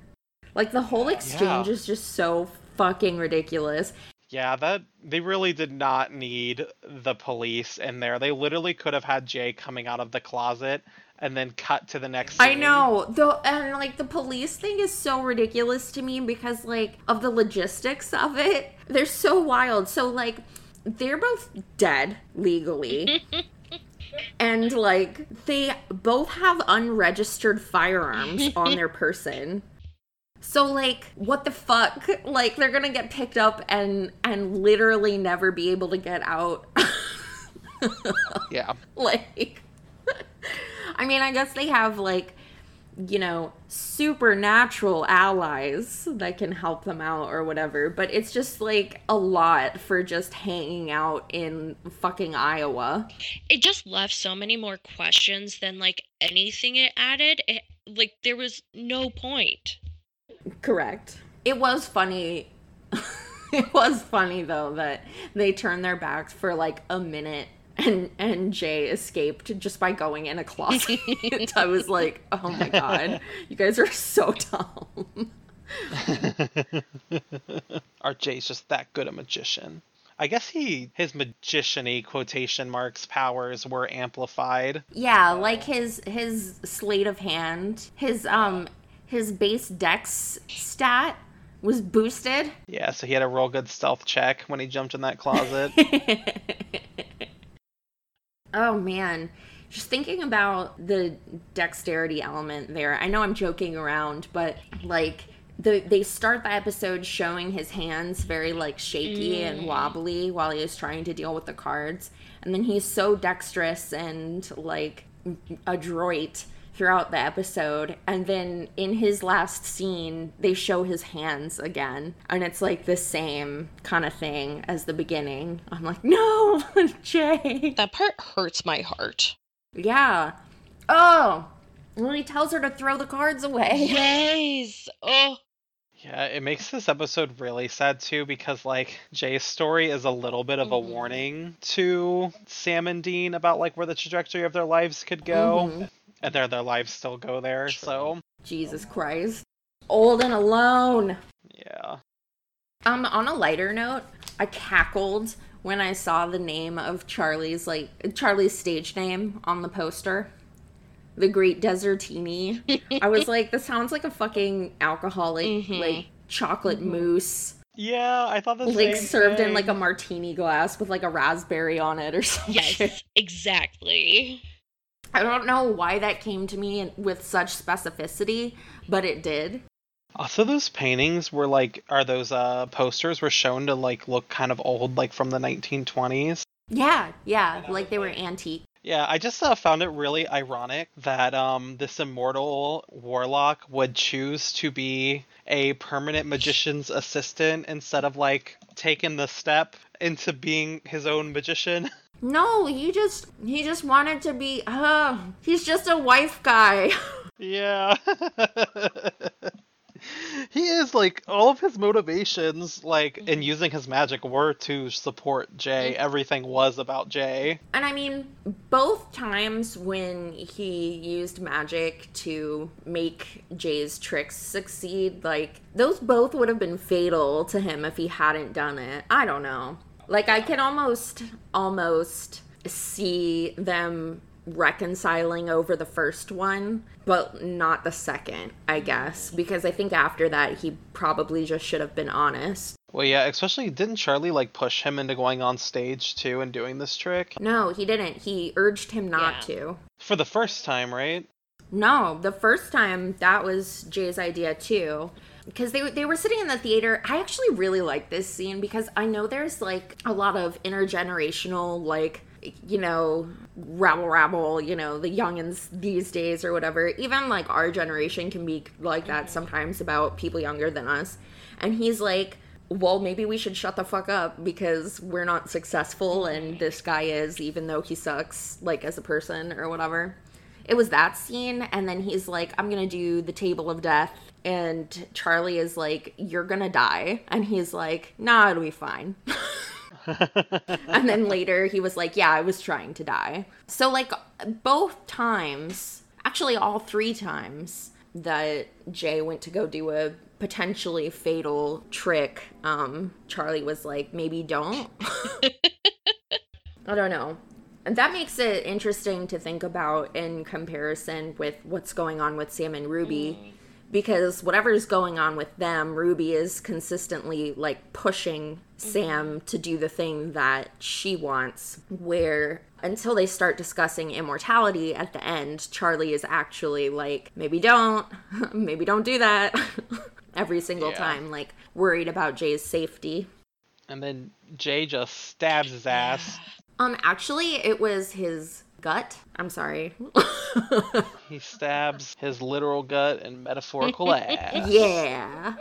Like the whole exchange Yeah. is just so fucking ridiculous. Yeah, that they really did not need the police in there. They literally could have had Jay coming out of the closet and then cut to the next I know. Though and like the police thing is so ridiculous to me because like of the logistics of it. They're so wild. So like they're both dead legally. and like they both have unregistered firearms on their person. So like what the fuck? Like they're going to get picked up and and literally never be able to get out. Yeah. like I mean, I guess they have like you know, supernatural allies that can help them out or whatever, but it's just like a lot for just hanging out in fucking Iowa. It just left so many more questions than like anything it added. It, like there was no point. Correct. It was funny. it was funny though that they turned their backs for like a minute and and Jay escaped just by going in a closet. I was like, "Oh my god, you guys are so dumb." Art Jay's just that good a magician. I guess he his magician-y quotation marks powers were amplified. Yeah, like his his slate of hand, his um his base dex stat was boosted. Yeah, so he had a real good stealth check when he jumped in that closet. Oh man, just thinking about the dexterity element there. I know I'm joking around, but like the they start the episode showing his hands very like shaky and mm. wobbly while he is trying to deal with the cards, and then he's so dexterous and like adroit throughout the episode and then in his last scene they show his hands again and it's like the same kind of thing as the beginning i'm like no jay That part hurts my heart. yeah. Oh, when he tells her to throw the cards away. Yes. Oh, Yeah, it makes this episode really sad too because like Jay's story is a little bit of a mm-hmm. warning to Sam and Dean about like where the trajectory of their lives could go. Mm-hmm. And their their lives still go there, so Jesus Christ. Old and alone. yeah. Um, on a lighter note, I cackled when I saw the name of Charlie's like Charlie's stage name on the poster. The Great Desertini. I was like, this sounds like a fucking alcoholic like chocolate mousse. Yeah, I thought the Like same served in like a martini glass with like a raspberry on it or something. Yes, exactly. I don't know why that came to me with such specificity, but it did. Also, those paintings were like, are those uh posters were shown to like look kind of old, like from the 1920s. Yeah, yeah, like they were antique. Yeah, I just uh, found it really ironic that um this immortal warlock would choose to be a permanent magician's assistant instead of like taking the step into being his own magician. No, he just he just wanted to be uh he's just a wife guy. yeah. he is like all of his motivations like in using his magic were to support Jay. Everything was about Jay. and I mean, both times when he used magic to make Jay's tricks succeed, like those both would have been fatal to him if he hadn't done it. I don't know. Like I can almost almost see them reconciling over the first one, but not the second, I guess, because I think after that he probably just should have been honest. Well, yeah, especially didn't Charlie like push him into going on stage too and doing this trick No, he didn't. He urged him not Yeah. to. for the first time, right? No, the first time that was Jay's idea too. Because they, they were sitting in the theater. I actually really like this scene because I know there's like a lot of intergenerational, like, you know, rabble rabble, you know, the youngins these days or whatever. Even like our generation can be like that mm-hmm. sometimes about people younger than us. And he's like, well, maybe we should shut the fuck up because we're not successful and this guy is, even though he sucks, like, as a person or whatever. It was that scene and then he's like i'm gonna do the table of death and charlie is like you're gonna die and he's like nah it'll be fine. And then later he was like yeah i was trying to die. So like both times actually all three times that jay went to go do a potentially fatal trick um charlie was like maybe don't. I don't know that makes it interesting to think about in comparison with what's going on with Sam and Ruby. Mm. Because whatever's going on with them, Ruby is consistently like pushing mm-hmm. Sam to do the thing that she wants. Where until they start discussing immortality at the end, Charlie is actually like, maybe don't, maybe don't do that. Every single Yeah. time, like worried about Jay's safety. And then Jay just stabs his ass. Um, actually, it was his gut. I'm sorry. He stabs his literal gut and metaphorical ass. yeah.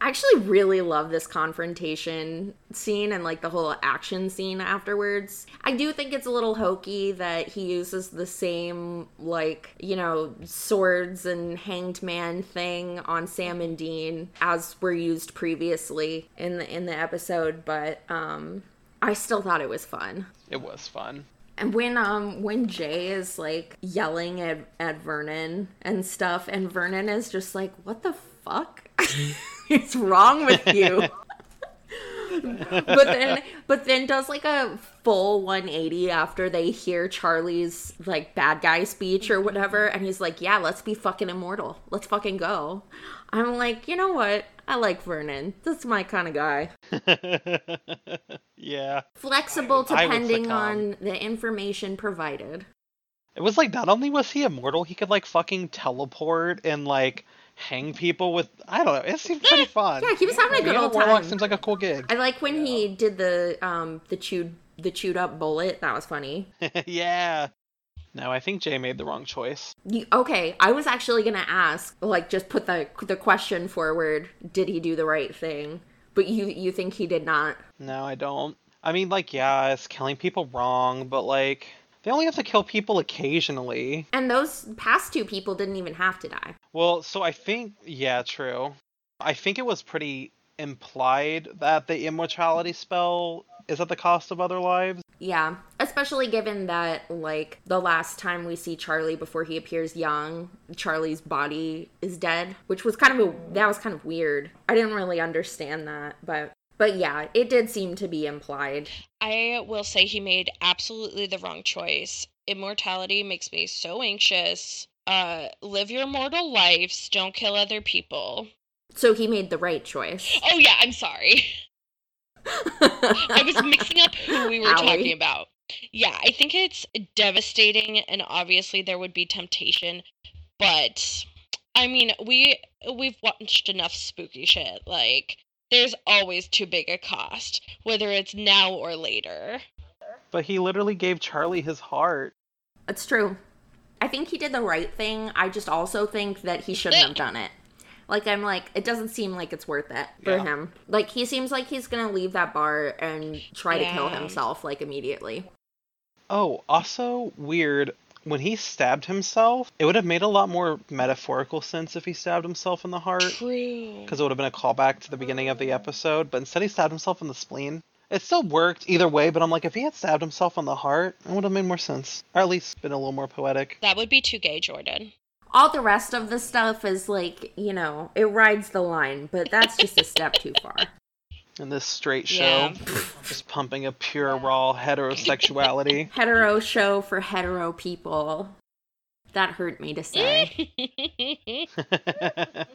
I actually really love this confrontation scene and like the whole action scene afterwards. I do think it's a little hokey that he uses the same like, you know, swords and hanged man thing on Sam and Dean as were used previously in the in the episode, but um I still thought it was fun. It was fun. And when um when Jay is like yelling at at Vernon and stuff, and Vernon is just like, "What the fuck is wrong with you?" but then but then does like a full 180 after they hear Charlie's like bad guy speech or whatever, and he's like, "Yeah, let's be fucking immortal. Let's fucking go." I'm like, you know what? I like Vernon. That's my kind of guy. yeah. Flexible I depending succumb. on the information provided. It was like not only was he immortal, he could like fucking teleport and like hang people with I don't know. It seemed pretty fun. Yeah, he was having a good Being old warlock time. seems like a cool gig. I like when he did the um the chewed the chewed up bullet. That was funny. yeah. No, I think Jay made the wrong choice. You, okay, I was actually gonna ask, like, just put the the question forward. Did he do the right thing? But you you think he did not? No, I don't. I mean, like, yeah, it's killing people wrong, but like, they only have to kill people occasionally. And those past two people didn't even have to die. Well, so I think, yeah, true. I think it was pretty implied that the immortality spell is at the cost of other lives. Yeah, especially given that like the last time we see Charlie before he appears young, Charlie's body is dead, which was kind of a that was kind of weird. I didn't really understand that, but but yeah, it did seem to be implied. I will say he made absolutely the wrong choice. Immortality makes me so anxious. Uh, live your mortal lives. Don't kill other people. So he made the right choice. Oh yeah, I'm sorry. I was mixing up who we were Owie. talking about. Yeah, I think it's devastating and obviously there would be temptation, but I mean, we we've watched enough spooky shit. Like there's always too big a cost, whether it's now or later. But he literally gave Charlie his heart. It's true. I think he did the right thing. I just also think that he shouldn't have done it. Like I'm like it doesn't seem like it's worth it for Yeah. him. Like he seems like he's going to leave that bar and try to kill himself like immediately. Oh, also weird. When he stabbed himself, it would have made a lot more metaphorical sense if he stabbed himself in the heart, True. because it would have been a callback to the beginning of the episode. But instead, he stabbed himself in the spleen. It still worked either way, but I'm like, if he had stabbed himself in the heart, it would have made more sense, or at least been a little more poetic. That would be too gay, Jordan. All the rest of the stuff is like, you know, it rides the line, but that's just a step too far. In this straight show, Yeah. just pumping a pure raw heterosexuality. Hetero show for hetero people. That hurt me to say.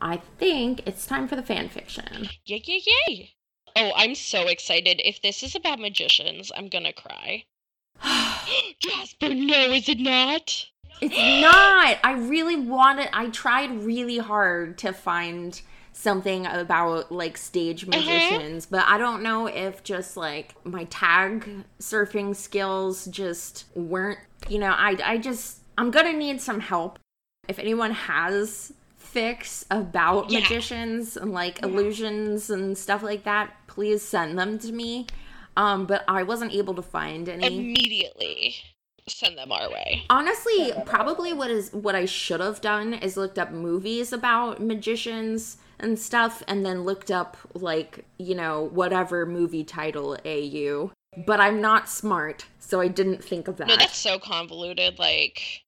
I think it's time for the fan fiction. Yay, yay, yay! Oh, I'm so excited. If this is about magicians, I'm gonna cry. Jasper, no, is it not? It's not. I really wanted. I tried really hard to find something about like stage magicians, but I don't know if just like my tag surfing skills just weren't. You know, I I just I'm gonna need some help. If anyone has fics about Yeah. magicians and like illusions and stuff like that, please send them to me. Um, but I wasn't able to find any. Immediately. send them our way. Honestly, probably what is what I should have done is looked up movies about magicians and stuff and then looked up like, you know, whatever movie title AU. But I'm not smart, so I didn't think of that. No, that's so convoluted. Like,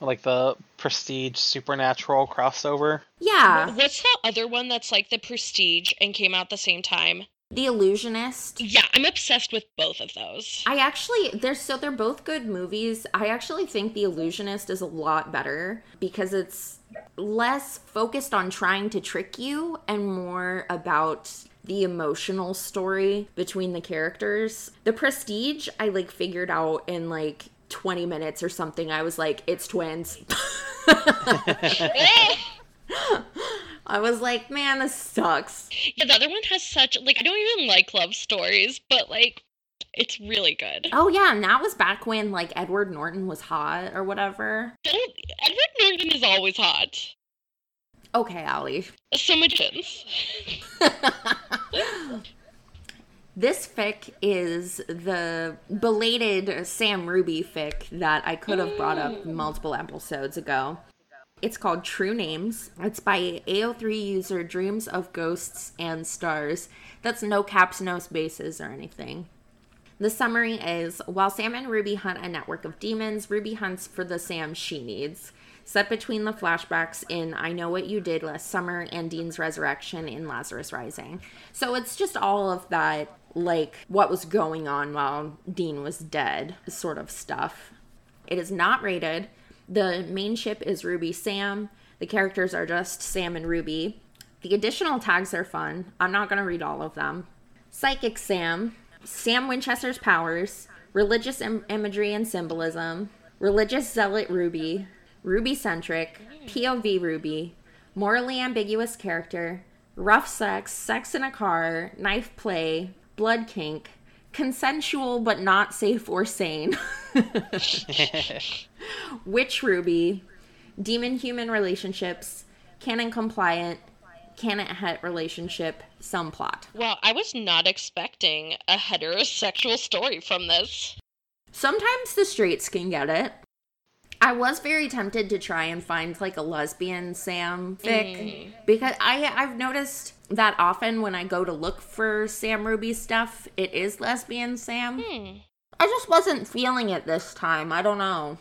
Like the Prestige Supernatural crossover. yeah. what's the other one that's like the Prestige and came out the same time? The Illusionist. Yeah, I'm obsessed with both of those. I actually they're so they're both good movies. I actually think The Illusionist is a lot better because it's less focused on trying to trick you and more about the emotional story between the characters. The Prestige I like figured out in like 20 minutes or something. I was like it's twins. I was like, man, this sucks. Yeah, the other one has such like I don't even like love stories, but like it's really good. Oh yeah, and that was back when like Edward Norton was hot or whatever. Don't Edward Norton is always hot. Okay, Allie. So magicians. This fic is the belated Sam Ruby fic that I could have brought up mm. multiple episodes ago. It's called True Names. It's by AO3 user Dreams of Ghosts and Stars. That's no caps, no spaces, or anything. The summary is While Sam and Ruby hunt a network of demons, Ruby hunts for the Sam she needs. Set between the flashbacks in I Know What You Did Last Summer and Dean's resurrection in Lazarus Rising. So it's just all of that, like what was going on while Dean was dead, sort of stuff. It is not rated. The main ship is Ruby Sam. The characters are just Sam and Ruby. The additional tags are fun. I'm not going to read all of them. Psychic Sam, Sam Winchester's powers, religious Im- imagery and symbolism, religious zealot Ruby, Ruby centric, POV Ruby, morally ambiguous character, rough sex, sex in a car, knife play, blood kink, consensual but not safe or sane, witch Ruby, demon human relationships, canon compliant, canon het relationship, some plot. Wow, I was not expecting a heterosexual story from this. Sometimes the straights can get it. I was very tempted to try and find like a lesbian Sam fic because I I've noticed that often when I go to look for Sam Ruby stuff, it is lesbian Sam. Hmm. I just wasn't feeling it this time. I don't know.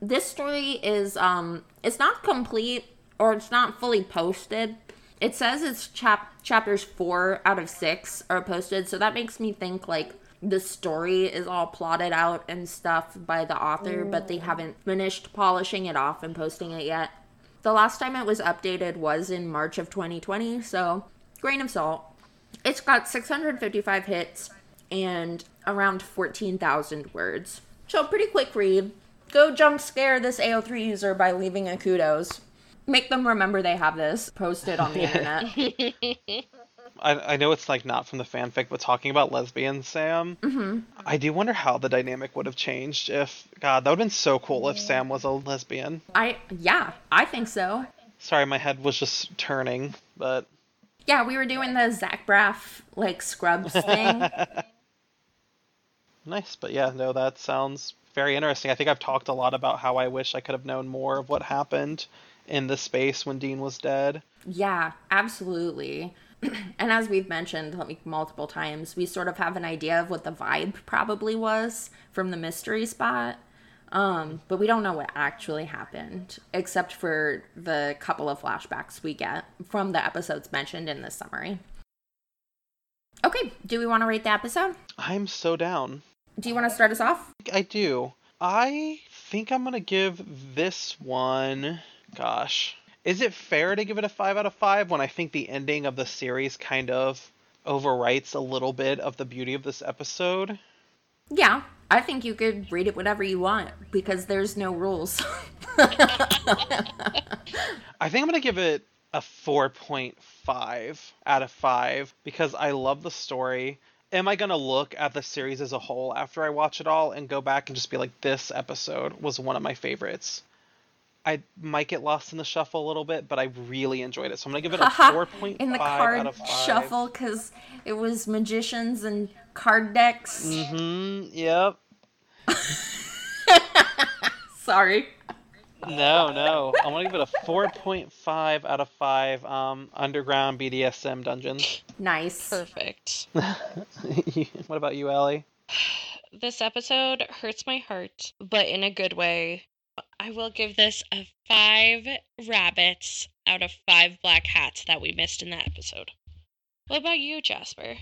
This story is um it's not complete or it's not fully posted. It says it's chap chapters 4 out of 6 are posted, so that makes me think like the story is all plotted out and stuff by the author, but they mm. haven't finished polishing it off and posting it yet. The last time it was updated was in March of 2020, so grain of salt. It's got 655 hits and around 14,000 words. So, pretty quick read. Go jump scare this AO3 user by leaving a kudos. Make them remember they have this posted on the internet. I, I know it's like not from the fanfic, but talking about lesbian Sam, hmm I do wonder how the dynamic would have changed if God, that would have been so cool if Sam was a lesbian. I, yeah, I think so. Sorry, my head was just turning, but Yeah, we were doing the Zach Braff, like, scrubs thing. nice. But yeah, no, that sounds very interesting. I think I've talked a lot about how I wish I could have known more of what happened in the space when Dean was dead. Yeah, absolutely. and as we've mentioned like multiple times, we sort of have an idea of what the vibe probably was from the mystery spot. Um, but we don't know what actually happened, except for the couple of flashbacks we get from the episodes mentioned in this summary. Okay, do we want to rate the episode? I'm so down. Do you want to start us off? I do. I think I'm gonna give this one. Gosh, is it fair to give it a five out of five when I think the ending of the series kind of overwrites a little bit of the beauty of this episode? Yeah, I think you could read it whatever you want because there's no rules. I think I'm gonna give it a 4.5 out of 5 because I love the story. Am I gonna look at the series as a whole after I watch it all and go back and just be like, this episode was one of my favorites? I might get lost in the shuffle a little bit, but I really enjoyed it. So I'm gonna give it a 4.5 in the out card of 5. shuffle because it was magicians and card decks. Mm-hmm. Yep. Sorry. No, no. I want to give it a 4.5 out of 5 um, underground BDSM dungeons. Nice. Perfect. what about you, Ellie? This episode hurts my heart, but in a good way. I will give this a five rabbits out of five black hats that we missed in that episode. What about you, Jasper?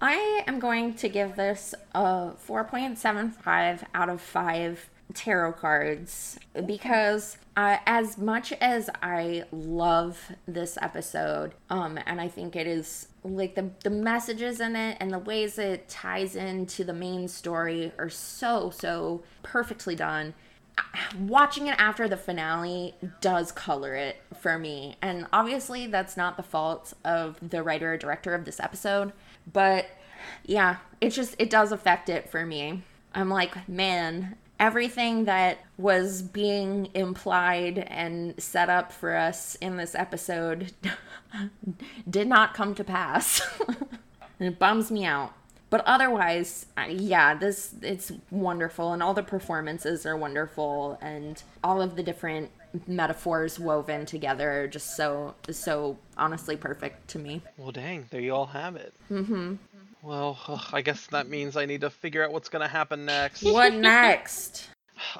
I am going to give this a 4.75 out of 5 tarot cards because uh, as much as I love this episode, um, and I think it is like the the messages in it and the ways it ties into the main story are so so perfectly done. Watching it after the finale does color it for me, and obviously that's not the fault of the writer or director of this episode, but yeah, it just it does affect it for me. I'm like, man, everything that was being implied and set up for us in this episode did not come to pass. it bums me out. But otherwise, yeah, this it's wonderful and all the performances are wonderful and all of the different metaphors woven together are just so so honestly perfect to me. Well, dang, there you all have it. Mm-hmm. Well, ugh, I guess that means I need to figure out what's going to happen next. What next?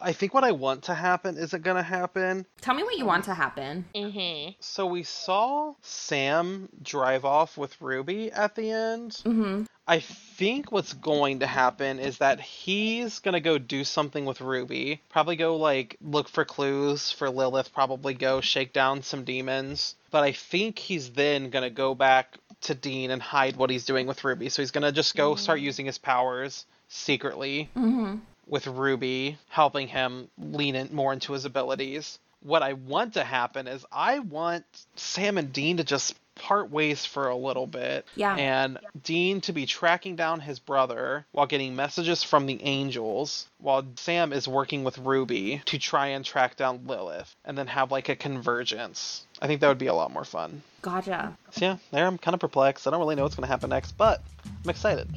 I think what I want to happen isn't going to happen. Tell me what you want to happen. Mm-hmm. So we saw Sam drive off with Ruby at the end. Mm-hmm. I think what's going to happen is that he's going to go do something with Ruby. Probably go, like, look for clues for Lilith, probably go shake down some demons. But I think he's then going to go back to Dean and hide what he's doing with Ruby. So he's going to just go start using his powers secretly Mm-hmm. with Ruby, helping him lean in more into his abilities. What I want to happen is I want Sam and Dean to just part ways for a little bit. Yeah. And Dean to be tracking down his brother while getting messages from the angels, while Sam is working with Ruby to try and track down Lilith, and then have like a convergence. I think that would be a lot more fun. Gotcha. So yeah, there I'm kind of perplexed. I don't really know what's going to happen next, but I'm excited.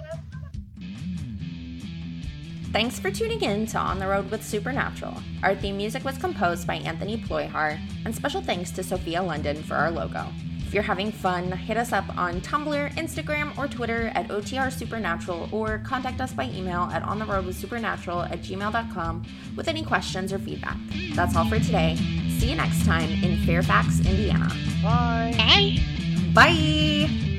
Thanks for tuning in to On the Road with Supernatural. Our theme music was composed by Anthony Ployhar, and special thanks to Sophia London for our logo. If you're having fun, hit us up on Tumblr, Instagram, or Twitter at OTR Supernatural, or contact us by email at ontheroadwithsupernatural at gmail.com with any questions or feedback. That's all for today. See you next time in Fairfax, Indiana. Bye. Bye. Bye!